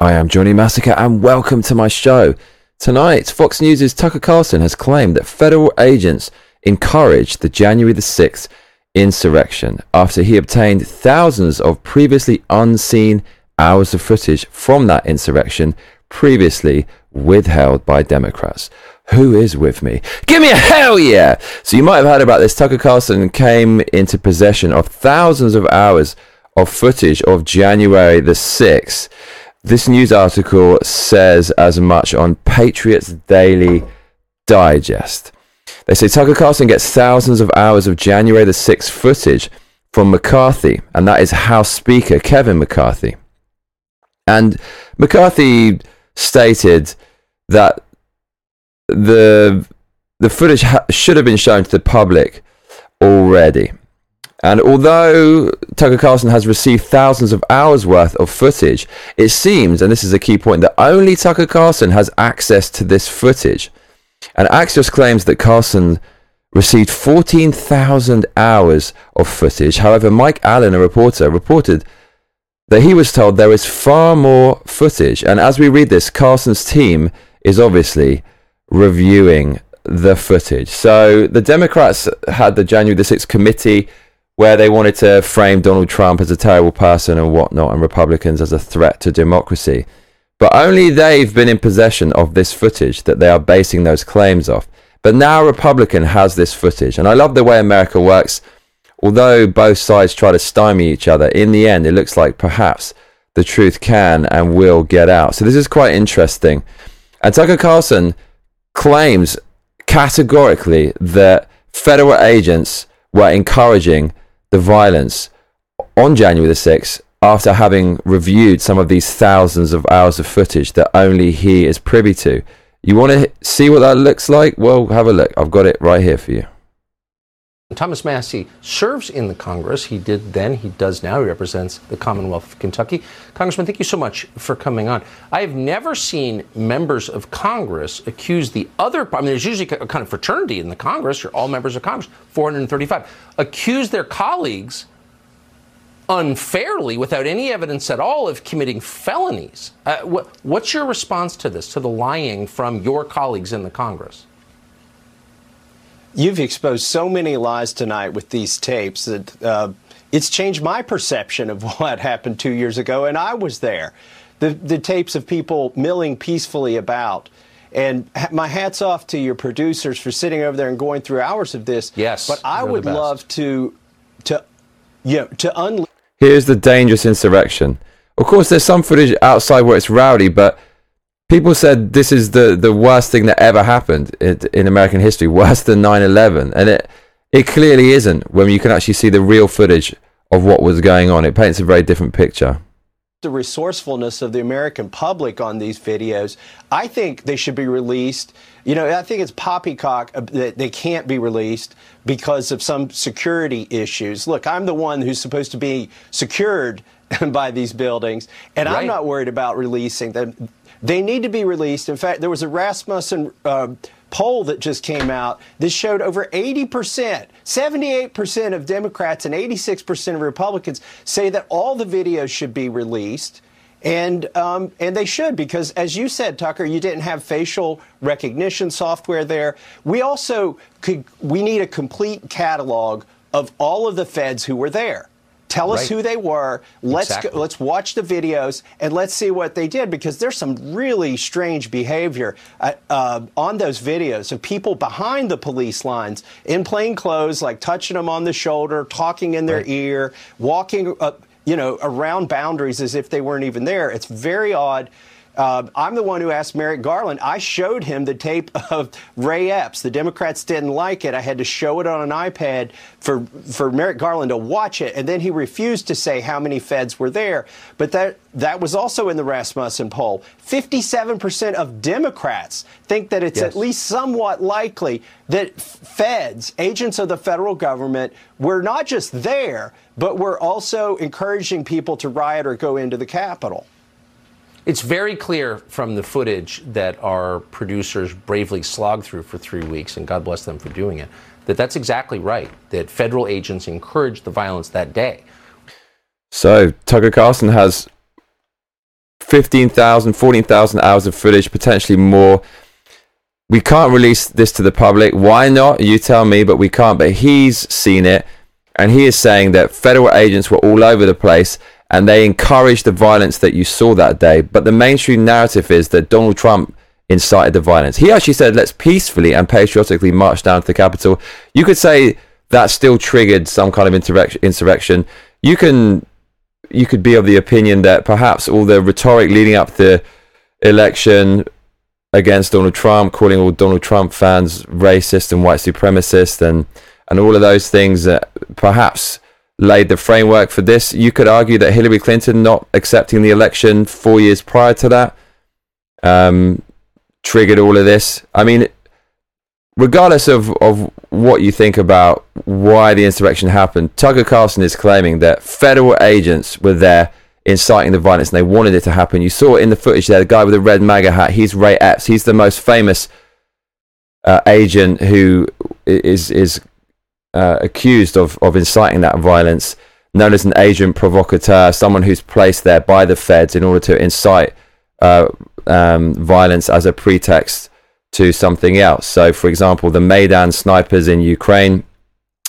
I am Johnny Massacre and welcome to my show. Tonight, Fox News' Tucker Carlson has claimed that federal agents encouraged the January the 6th insurrection after he obtained thousands of previously unseen hours of footage from that insurrection previously withheld by Democrats. Who is with me? Give me a hell yeah! So you might have heard about this. Tucker Carlson came into possession of thousands of hours of footage of January the 6th. This news article says as much on Patriots Daily Digest. They say Tucker Carlson gets thousands of hours of January the 6th footage from McCarthy, and that is House Speaker Kevin McCarthy. And McCarthy stated that the the footage ha- should have been shown to the public already. And although Tucker Carlson has received thousands of hours worth of footage, it seems, and this is a key point, that only Tucker Carlson has access to this footage. And Axios claims that Carlson received 14,000 hours of footage. However, Mike Allen, a reporter, reported that he was told there is far more footage. And as we read this, Carlson's team is obviously reviewing the footage. So the Democrats had the January the 6th committee where they wanted to frame Donald Trump as a terrible person and whatnot, and Republicans as a threat to democracy. But only they've been in possession of this footage that they are basing those claims off. But now Republican has this footage. And I love the way America works. Although both sides try to stymie each other, in the end, it looks like perhaps the truth can and will get out. So this is quite interesting. And Tucker Carlson claims categorically that federal agents were encouraging the violence on January the 6th after having reviewed some of these thousands of hours of footage that only he is privy to. You want to see what that looks like? Well, have a look. I've got it right here for you. Thomas Massie serves in the Congress. He did then, he does now. He represents the Commonwealth of Kentucky. Congressman, thank you so much for coming on. I have never seen members of Congress accuse the other, I mean, there's usually a kind of fraternity in the Congress. You're all members of Congress, 435, accuse their colleagues unfairly, without any evidence at all, of committing felonies. Uh, wh- what's your response to this, to the lying from your colleagues in the Congress? You've exposed so many lies tonight with these tapes that uh, it's changed my perception of what happened two years ago, and I was there. The, the tapes of people milling peacefully about. And my hats off to your producers for sitting over there and going through hours of this. Yes, but I would love to, to, you know, to unleash. Here's the dangerous insurrection. Of course, there's some footage outside where it's rowdy, but people said this is the, the worst thing that ever happened in, in American history, worse than 9/11, and it it clearly isn't. When you can actually see the real footage of what was going on, it paints a very different picture. The resourcefulness of the American public on these videos, I think they should be released. You know, I think it's poppycock that they can't be released because of some security issues. Look, I'm the one who's supposed to be secured by these buildings, and right. I'm not worried about releasing them. They need to be released. In fact, there was a Rasmussen uh, poll that just came out. This showed over 80%, 78% of Democrats and 86% of Republicans say that all the videos should be released. And um, and they should because, as you said, Tucker, you didn't have facial recognition software there. We also could we need a complete catalog of all of the feds who were there. Tell us right. who they were. Let's exactly. go, let's watch the videos and let's see what they did because there's some really strange behavior uh, uh, on those videos of people behind the police lines in plain clothes, like touching them on the shoulder, talking in their right. ear, walking up, you know, around boundaries as if they weren't even there. It's very odd. Uh, I'm the one who asked Merrick Garland. I showed him the tape of Ray Epps. The Democrats didn't like it. I had to show it on an iPad for for Merrick Garland to watch it, and then he refused to say how many feds were there. But that that was also in the Rasmussen poll. 57% of Democrats think that it's yes. at least somewhat likely that feds, agents of the federal government, were not just there, but were also encouraging people to riot or go into the Capitol. It's very clear from the footage that our producers bravely slogged through for three weeks, and God bless them for doing it, that that's exactly right, that federal agents encouraged the violence that day. So Tucker Carlson has 15,000, 14,000 hours of footage, potentially more. We can't release this to the public. Why not? You tell me, but we can't. But he's seen it, and he is saying that federal agents were all over the place and they encourage the violence that you saw that day. But the mainstream narrative is that Donald Trump incited the violence. He actually said, let's peacefully and patriotically march down to the Capitol. You could say that still triggered some kind of insurrection. You can you could be of the opinion that perhaps all the rhetoric leading up to the election against Donald Trump, calling all Donald Trump fans racist and white supremacist, and and all of those things, uh, perhaps laid the framework for this. You could argue that Hillary Clinton not accepting the election four years prior to that um, triggered all of this. I mean, regardless of, of what you think about why the insurrection happened, Tucker Carlson is claiming that federal agents were there inciting the violence and they wanted it to happen. You saw it in the footage there, the guy with the red MAGA hat, he's Ray Epps. He's the most famous uh, agent who is is uh, accused of, of inciting that violence, known as an agent provocateur, someone who's placed there by the feds in order to incite uh, um, violence as a pretext to something else. So, for example, the Maidan snipers in Ukraine,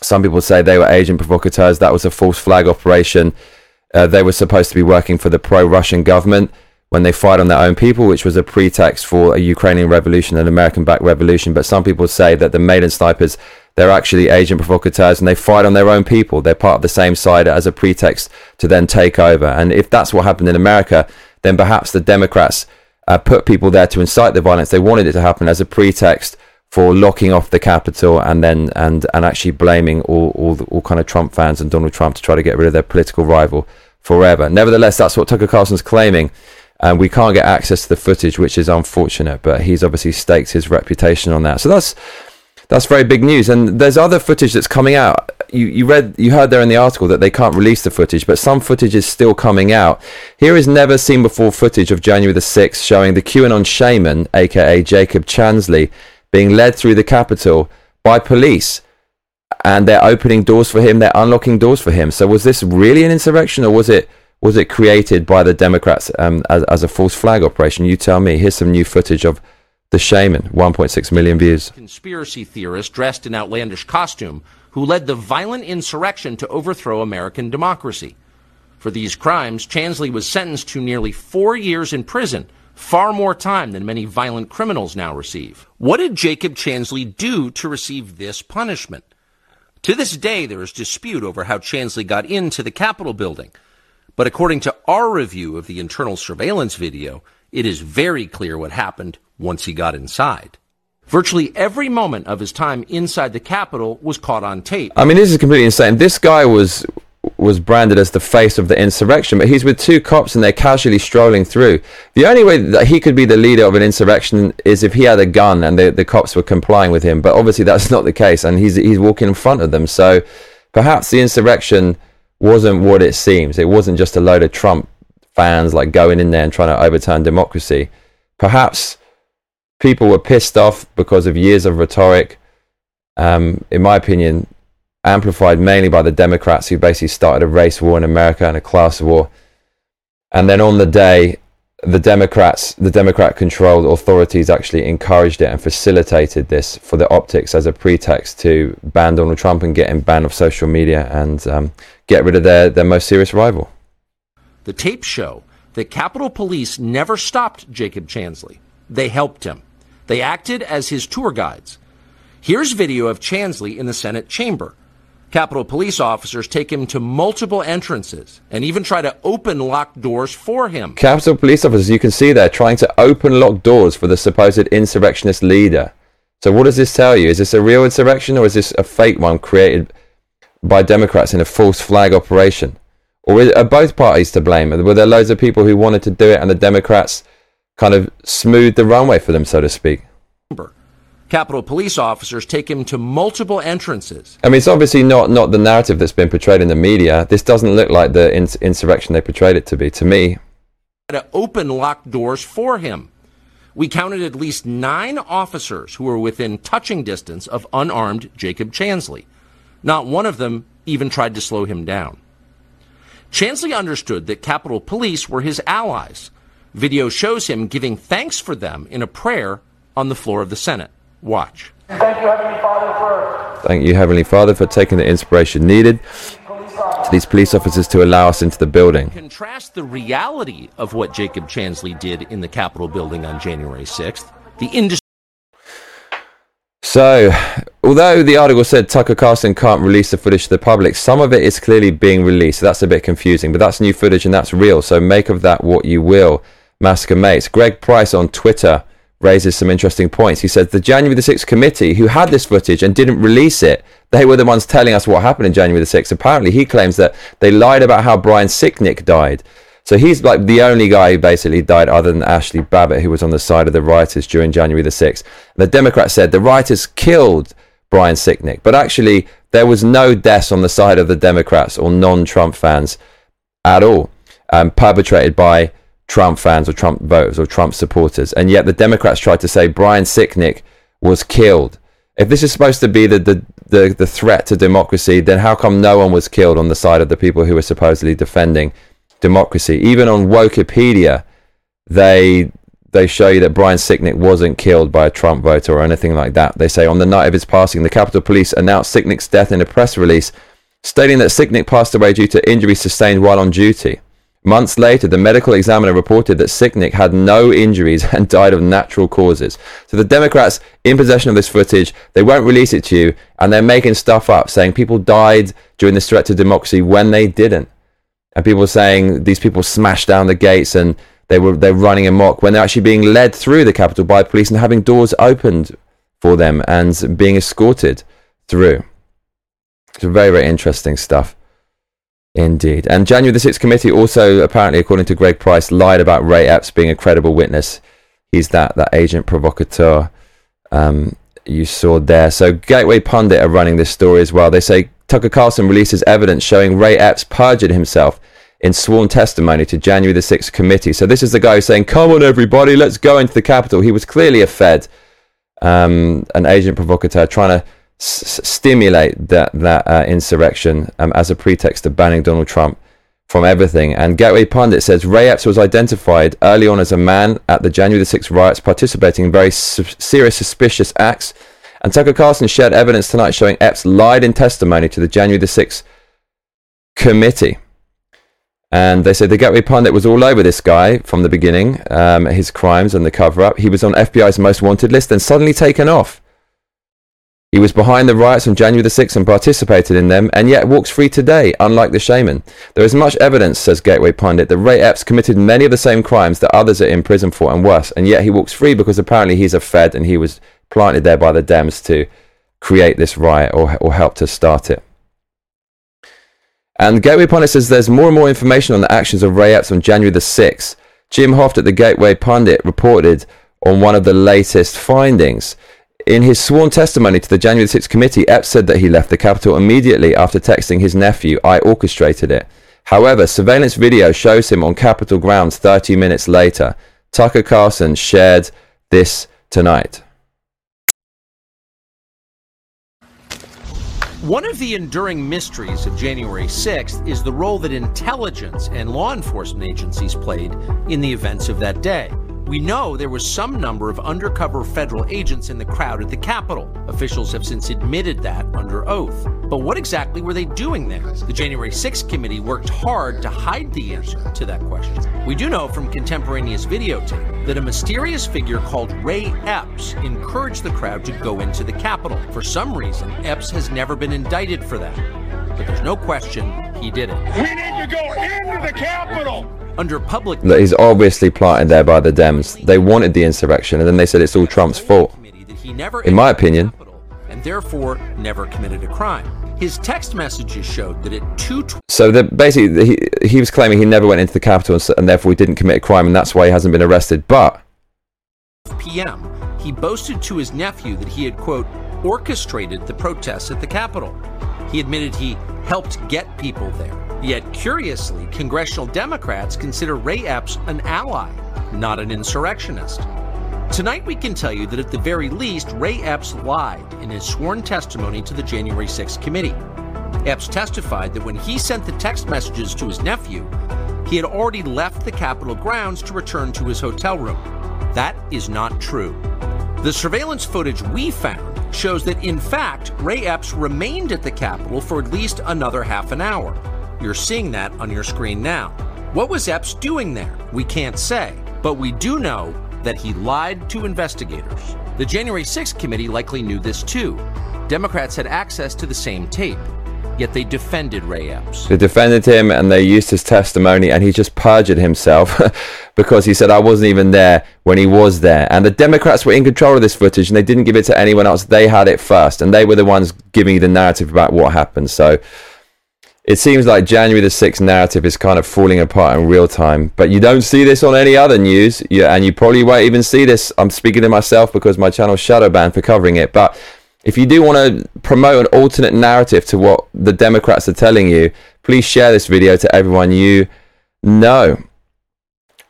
some people say they were agent provocateurs. That was a false flag operation. Uh, they were supposed to be working for the pro Russian government when they fired on their own people, which was a pretext for a Ukrainian revolution, an American backed revolution. But some people say that the Maidan snipers they're actually agent provocateurs and they fight on their own people. They're part of the same side as a pretext to then take over. And if that's what happened in America, then perhaps the Democrats uh, put people there to incite the violence. They wanted it to happen as a pretext for locking off the capital and then and and actually blaming all all, the, all kind of Trump fans and Donald Trump to try to get rid of their political rival forever. Nevertheless, that's what Tucker Carlson's claiming. And we can't get access to the footage, which is unfortunate. But he's obviously staked his reputation on that. So that's that's very big news. And there's other footage that's coming out. You, you read, you heard there in the article that they can't release the footage, but some footage is still coming out. Here is never seen before footage of January the 6th showing the QAnon shaman, aka Jacob Chansley, being led through the Capitol by police. And they're opening doors for him, they're unlocking doors for him. So was this really an insurrection or was it was it created by the Democrats um, as, as a false flag operation? You tell me. Here's some new footage of the Shaman, 1.6 million views. Conspiracy theorist dressed in outlandish costume who led the violent insurrection to overthrow American democracy. For these crimes, Chansley was sentenced to nearly four years in prison, far more time than many violent criminals now receive. What did Jacob Chansley do to receive this punishment? To this day, there is dispute over how Chansley got into the Capitol building. But according to our review of the internal surveillance video, it is very clear what happened once he got inside. Virtually every moment of his time inside the Capitol was caught on tape. I mean, this is completely insane. This guy was was branded as the face of the insurrection, but he's with two cops and they're casually strolling through. The only way that he could be the leader of an insurrection is if he had a gun and the, the cops were complying with him. But obviously, that's not the case, and he's he's walking in front of them. So perhaps the insurrection wasn't what it seems. It wasn't just a load of Trump fans like going in there and trying to overturn democracy. Perhaps people were pissed off because of years of rhetoric, um, in my opinion, amplified mainly by the Democrats who basically started a race war in America and a class war. And then on the day, the Democrats, the Democrat controlled authorities actually encouraged it and facilitated this for the optics as a pretext to ban Donald Trump and get him banned off social media and um, get rid of their, their most serious rival. The tapes show that Capitol Police never stopped Jacob Chansley. They helped him. They acted as his tour guides. Here's video of Chansley in the Senate chamber. Capitol police officers take him to multiple entrances and even try to open locked doors for him. Capitol police officers, you can see there, trying to open locked doors for the supposed insurrectionist leader. So, what does this tell you? Is this a real insurrection or is this a fake one created by Democrats in a false flag operation? Or are both parties to blame? Were there loads of people who wanted to do it and the Democrats kind of smoothed the runway for them, so to speak? Capitol police officers take him to multiple entrances. I mean, it's obviously not, not the narrative that's been portrayed in the media. This doesn't look like the ins- insurrection they portrayed it to be, to me. To open locked doors for him. We counted at least nine officers who were within touching distance of unarmed Jacob Chansley. Not one of them even tried to slow him down. Chansley understood that Capitol Police were his allies. Video shows him giving thanks for them in a prayer on the floor of the Senate. Watch. Thank you, Heavenly Father, for Thank you, Heavenly Father, for taking the inspiration needed to these police officers to allow us into the building. Contrast the reality of what Jacob Chansley did in the Capitol building on January 6th. The industry So, although the article said Tucker Carlson can't release the footage to the public, some of it is clearly being released. So that's a bit confusing, but that's new footage and that's real. So make of that what you will. Massacre mates. Greg Price on Twitter raises some interesting points. He says the January the 6th committee who had this footage and didn't release it, they were the ones telling us what happened in January the 6th. Apparently, he claims that they lied about how Brian Sicknick died. So he's like the only guy who basically died other than Ashli Babbitt, who was on the side of the rioters during January the 6th. The Democrats said the rioters killed Brian Sicknick, but actually there was no deaths on the side of the Democrats or non-Trump fans at all, um, perpetrated by Trump fans or Trump voters or Trump supporters. And yet the Democrats tried to say Brian Sicknick was killed. If this is supposed to be the, the, the, the threat to democracy, then how come no one was killed on the side of the people who were supposedly defending democracy? Even on Wikipedia, they they show you that Brian Sicknick wasn't killed by a Trump voter or anything like that. They say on the night of his passing, the Capitol Police announced Sicknick's death in a press release, stating that Sicknick passed away due to injuries sustained while on duty. Months later, the medical examiner reported that Sicknick had no injuries and died of natural causes. So the Democrats, in possession of this footage, they won't release it to you, and they're making stuff up, saying people died during this threat to democracy when they didn't. And people saying these people smashed down the gates and they were they're running amok when they're actually being led through the Capitol by police and having doors opened for them and being escorted through. It's very, very interesting stuff. Indeed. And January the 6th committee also, apparently, according to Greg Price, lied about Ray Epps being a credible witness. He's that, that agent provocateur um, you saw there. So Gateway Pundit are running this story as well. They say Tucker Carlson releases evidence showing Ray Epps perjured himself in sworn testimony to January the 6th committee. So this is the guy who's saying, come on, everybody, let's go into the Capitol. He was clearly a Fed, um, an agent provocateur, trying to s- stimulate that, that uh, insurrection um, as a pretext to banning Donald Trump from everything. And Gateway Pundit says Ray Epps was identified early on as a man at the January the 6th riots participating in very su- serious suspicious acts. And Tucker Carlson shared evidence tonight showing Epps lied in testimony to the January the 6th committee. And they said the Gateway Pundit was all over this guy from the beginning, um, his crimes and the cover up. He was on FBI's most wanted list, then suddenly taken off. He was behind the riots on January the 6th and participated in them, and yet walks free today, unlike the shaman. There is much evidence, says Gateway Pundit, that Ray Epps committed many of the same crimes that others are in prison for and worse, and yet he walks free because apparently he's a Fed and he was planted there by the Dems to create this riot or, or help to start it. And Gateway Pundit says there's more and more information on the actions of Ray Epps on January the 6th. Jim Hoft at the Gateway Pundit reported on one of the latest findings. In his sworn testimony to the January 6th committee, Epps said that he left the Capitol immediately after texting his nephew, I orchestrated it. However, surveillance video shows him on Capitol grounds 30 minutes later. Tucker Carlson shared this tonight. One of the enduring mysteries of January 6th is the role that intelligence and law enforcement agencies played in the events of that day. We know there was some number of undercover federal agents in the crowd at the Capitol. Officials have since admitted that under oath. But what exactly were they doing there? The January 6th committee worked hard to hide the answer to that question. We do know from contemporaneous videotape that a mysterious figure called Ray Epps encouraged the crowd to go into the Capitol. For some reason, Epps has never been indicted for that. But there's no question he did it. We need to go into the Capitol. Under public he's obviously planted there by the Dems. They wanted the insurrection, and then they said it's all Trump's fault. that he never In my opinion. And therefore never committed a crime. His text messages showed that at 2 So that basically, he, he was claiming he never went into the Capitol and, and therefore he didn't commit a crime, and that's why he hasn't been arrested. But p.m., he boasted to his nephew that he had, quote, orchestrated the protests at the Capitol. He admitted he helped get people there. Yet, curiously, congressional Democrats consider Ray Epps an ally, not an insurrectionist. Tonight, we can tell you that at the very least, Ray Epps lied in his sworn testimony to the January 6th committee. Epps testified that when he sent the text messages to his nephew, he had already left the Capitol grounds to return to his hotel room. That is not true. The surveillance footage we found shows that, in fact, Ray Epps remained at the Capitol for at least another half an hour. You're seeing that on your screen now. What was Epps doing there? We can't say, but we do know that he lied to investigators. The January 6th committee likely knew this too. Democrats had access to the same tape, yet they defended Ray Epps. They defended him and they used his testimony, and he just perjured himself because he said, I wasn't even there when he was there. And the Democrats were in control of this footage and they didn't give it to anyone else. They had it first, and they were the ones giving you the narrative about what happened. So it seems like January the 6th narrative is kind of falling apart in real time, but you don't see this on any other news, yeah, and you probably won't even see this. I'm speaking to myself because my channel's shadow banned for covering it, but if you do want to promote an alternate narrative to what the Democrats are telling you, please share this video to everyone you know.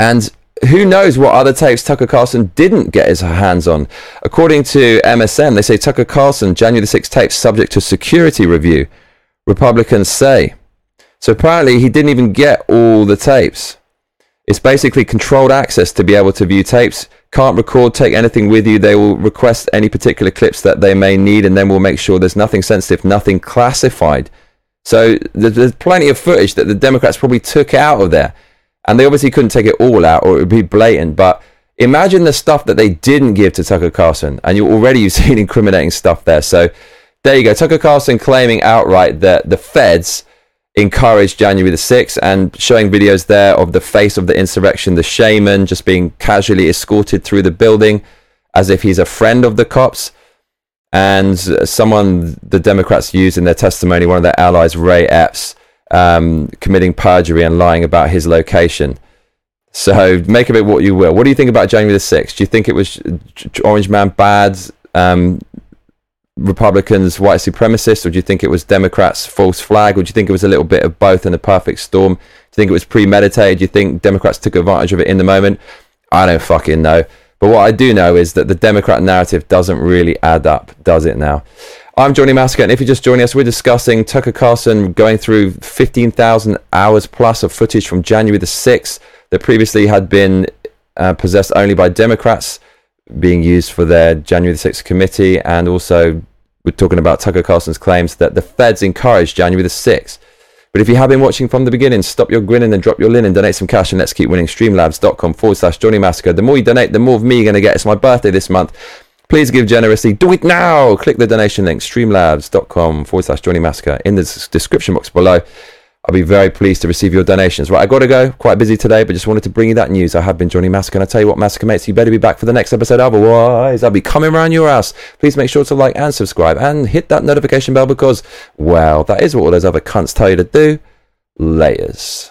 And who knows what other tapes Tucker Carlson didn't get his hands on? According to MSN, they say Tucker Carlson, January the 6th tapes subject to security review. Republicans say. So apparently he didn't even get all the tapes. It's basically controlled access to be able to view tapes. Can't record, take anything with you. They will request any particular clips that they may need, and then we'll make sure there's nothing sensitive, nothing classified. So there's plenty of footage that the Democrats probably took out of there. And they obviously couldn't take it all out or it would be blatant. But imagine the stuff that they didn't give to Tucker Carlson. And you already you've seen incriminating stuff there. So there you go. Tucker Carlson claiming outright that the feds encouraged January the 6th and showing videos there of the face of the insurrection, the shaman just being casually escorted through the building as if he's a friend of the cops. And someone the Democrats used in their testimony, one of their allies, Ray Epps, um, committing perjury and lying about his location. So make of it what you will. What do you think about January the 6th? Do you think it was Orange Man bad? Um, Republicans white supremacists, or do you think it was Democrats false flag, or do you think it was a little bit of both in a perfect storm? Do you think it was premeditated? Do you think Democrats took advantage of it in the moment? I don't fucking know. But what I do know is that the Democrat narrative doesn't really add up, does it now? I'm Johnny Massacre, and if you're just joining us, we're discussing Tucker Carlson going through 15,000 hours plus of footage from January the 6th that previously had been uh, possessed only by Democrats being used for their January the 6th committee, and also we're talking about Tucker Carlson's claims that the feds encouraged January the 6th. But if you have been watching from the beginning, stop your grinning and drop your linen, donate some cash, and let's keep winning. Streamlabs.com forward slash Johnny Massacre. The more you donate, the more of me you're going to get. It's my birthday this month. Please give generously. Do it now. Click the donation link, streamlabs.com forward slash Johnny Massacre in the description box below. I'll be very pleased to receive your donations. Right, I got to go. Quite busy today, but just wanted to bring you that news. I have been Johnny Massacre, and I tell you what, Massacre mates, you better be back for the next episode. Otherwise, I'll be coming around your house. Please make sure to like and subscribe and hit that notification bell because, well, that is what all those other cunts tell you to do. Layers.